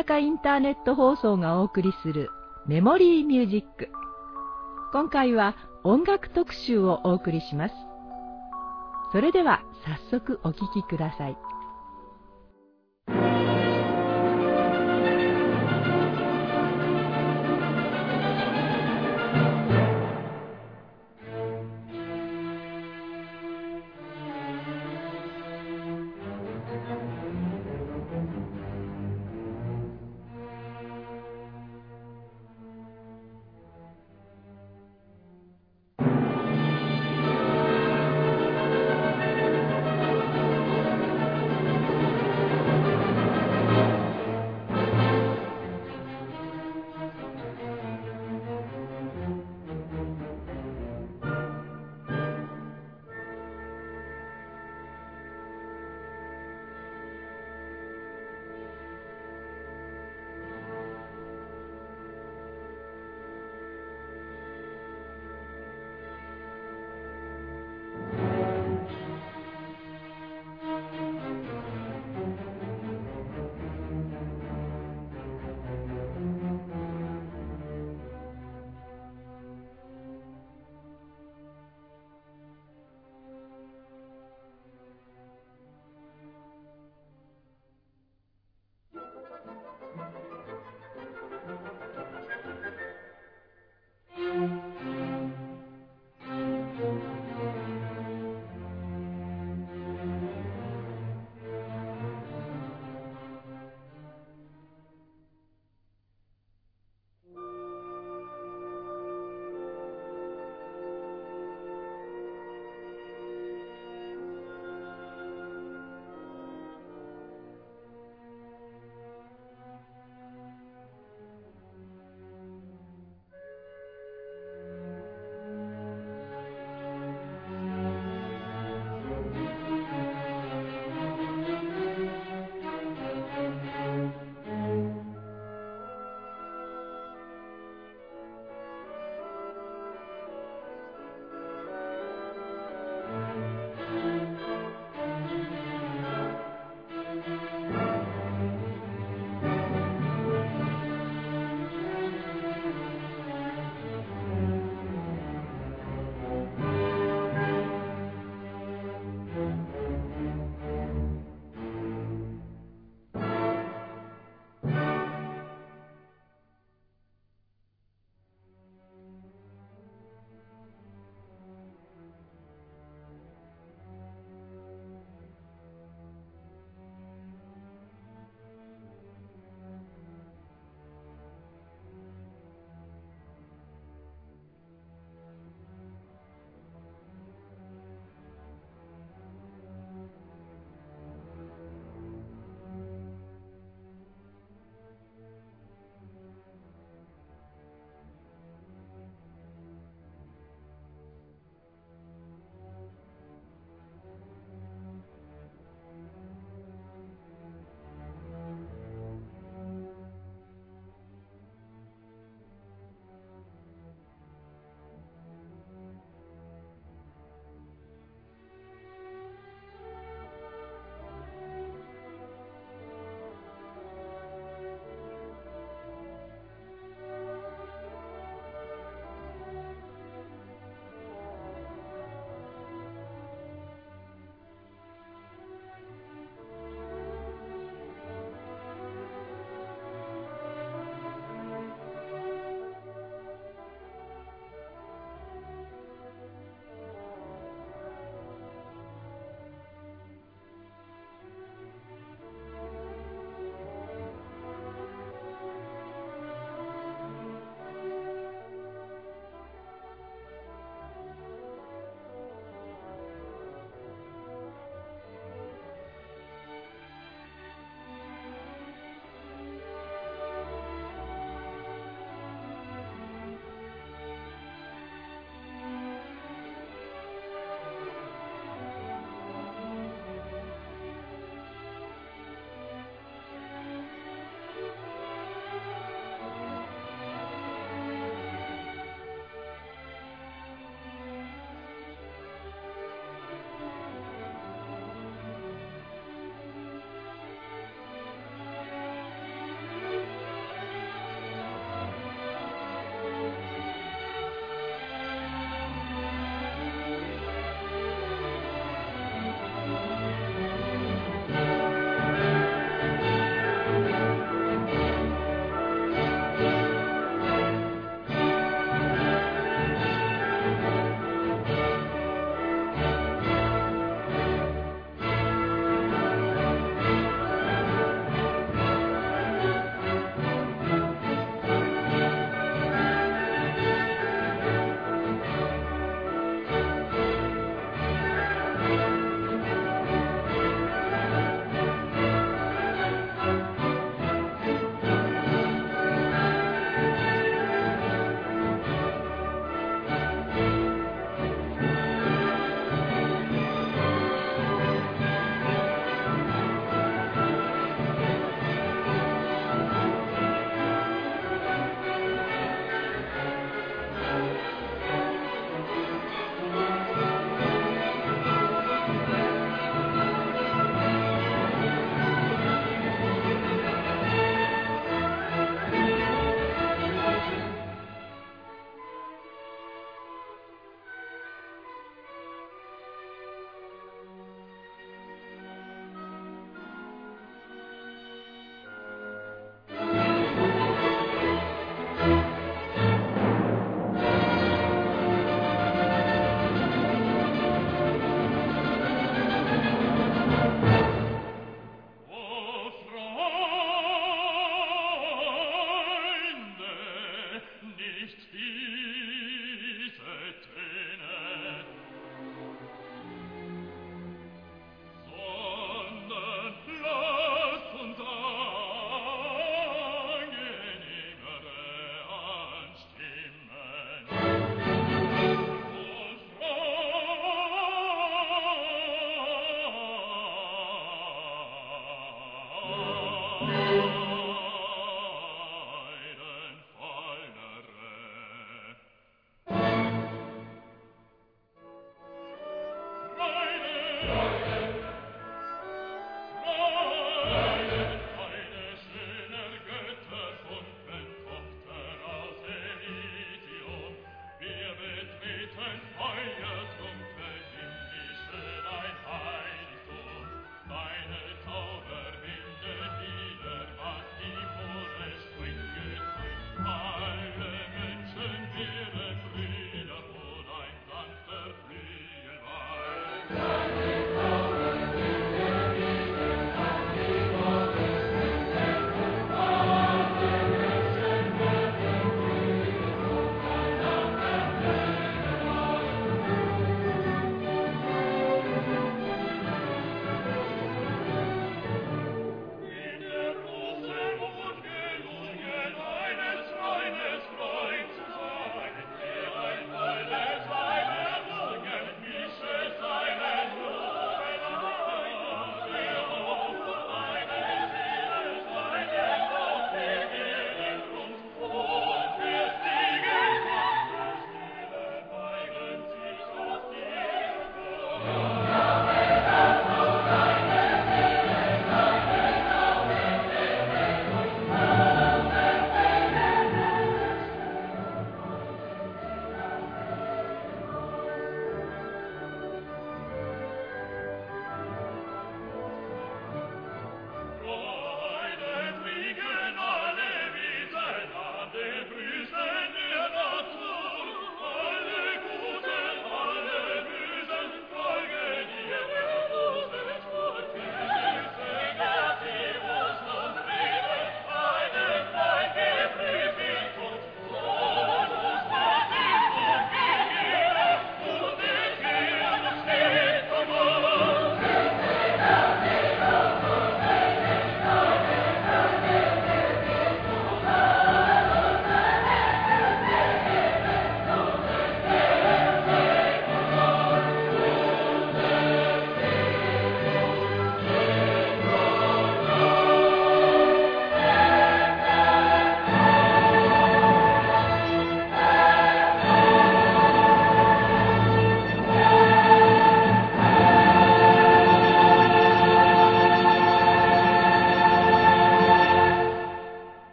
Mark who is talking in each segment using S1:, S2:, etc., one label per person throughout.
S1: やかインターネット放送がお送りするメモリーミュージック。今回は音楽特集をお送りします。それでは早速お聴きください。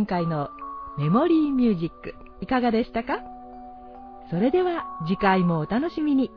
S1: 今回のメモリーミュージックいかがでしたか？それでは次回もお楽しみに。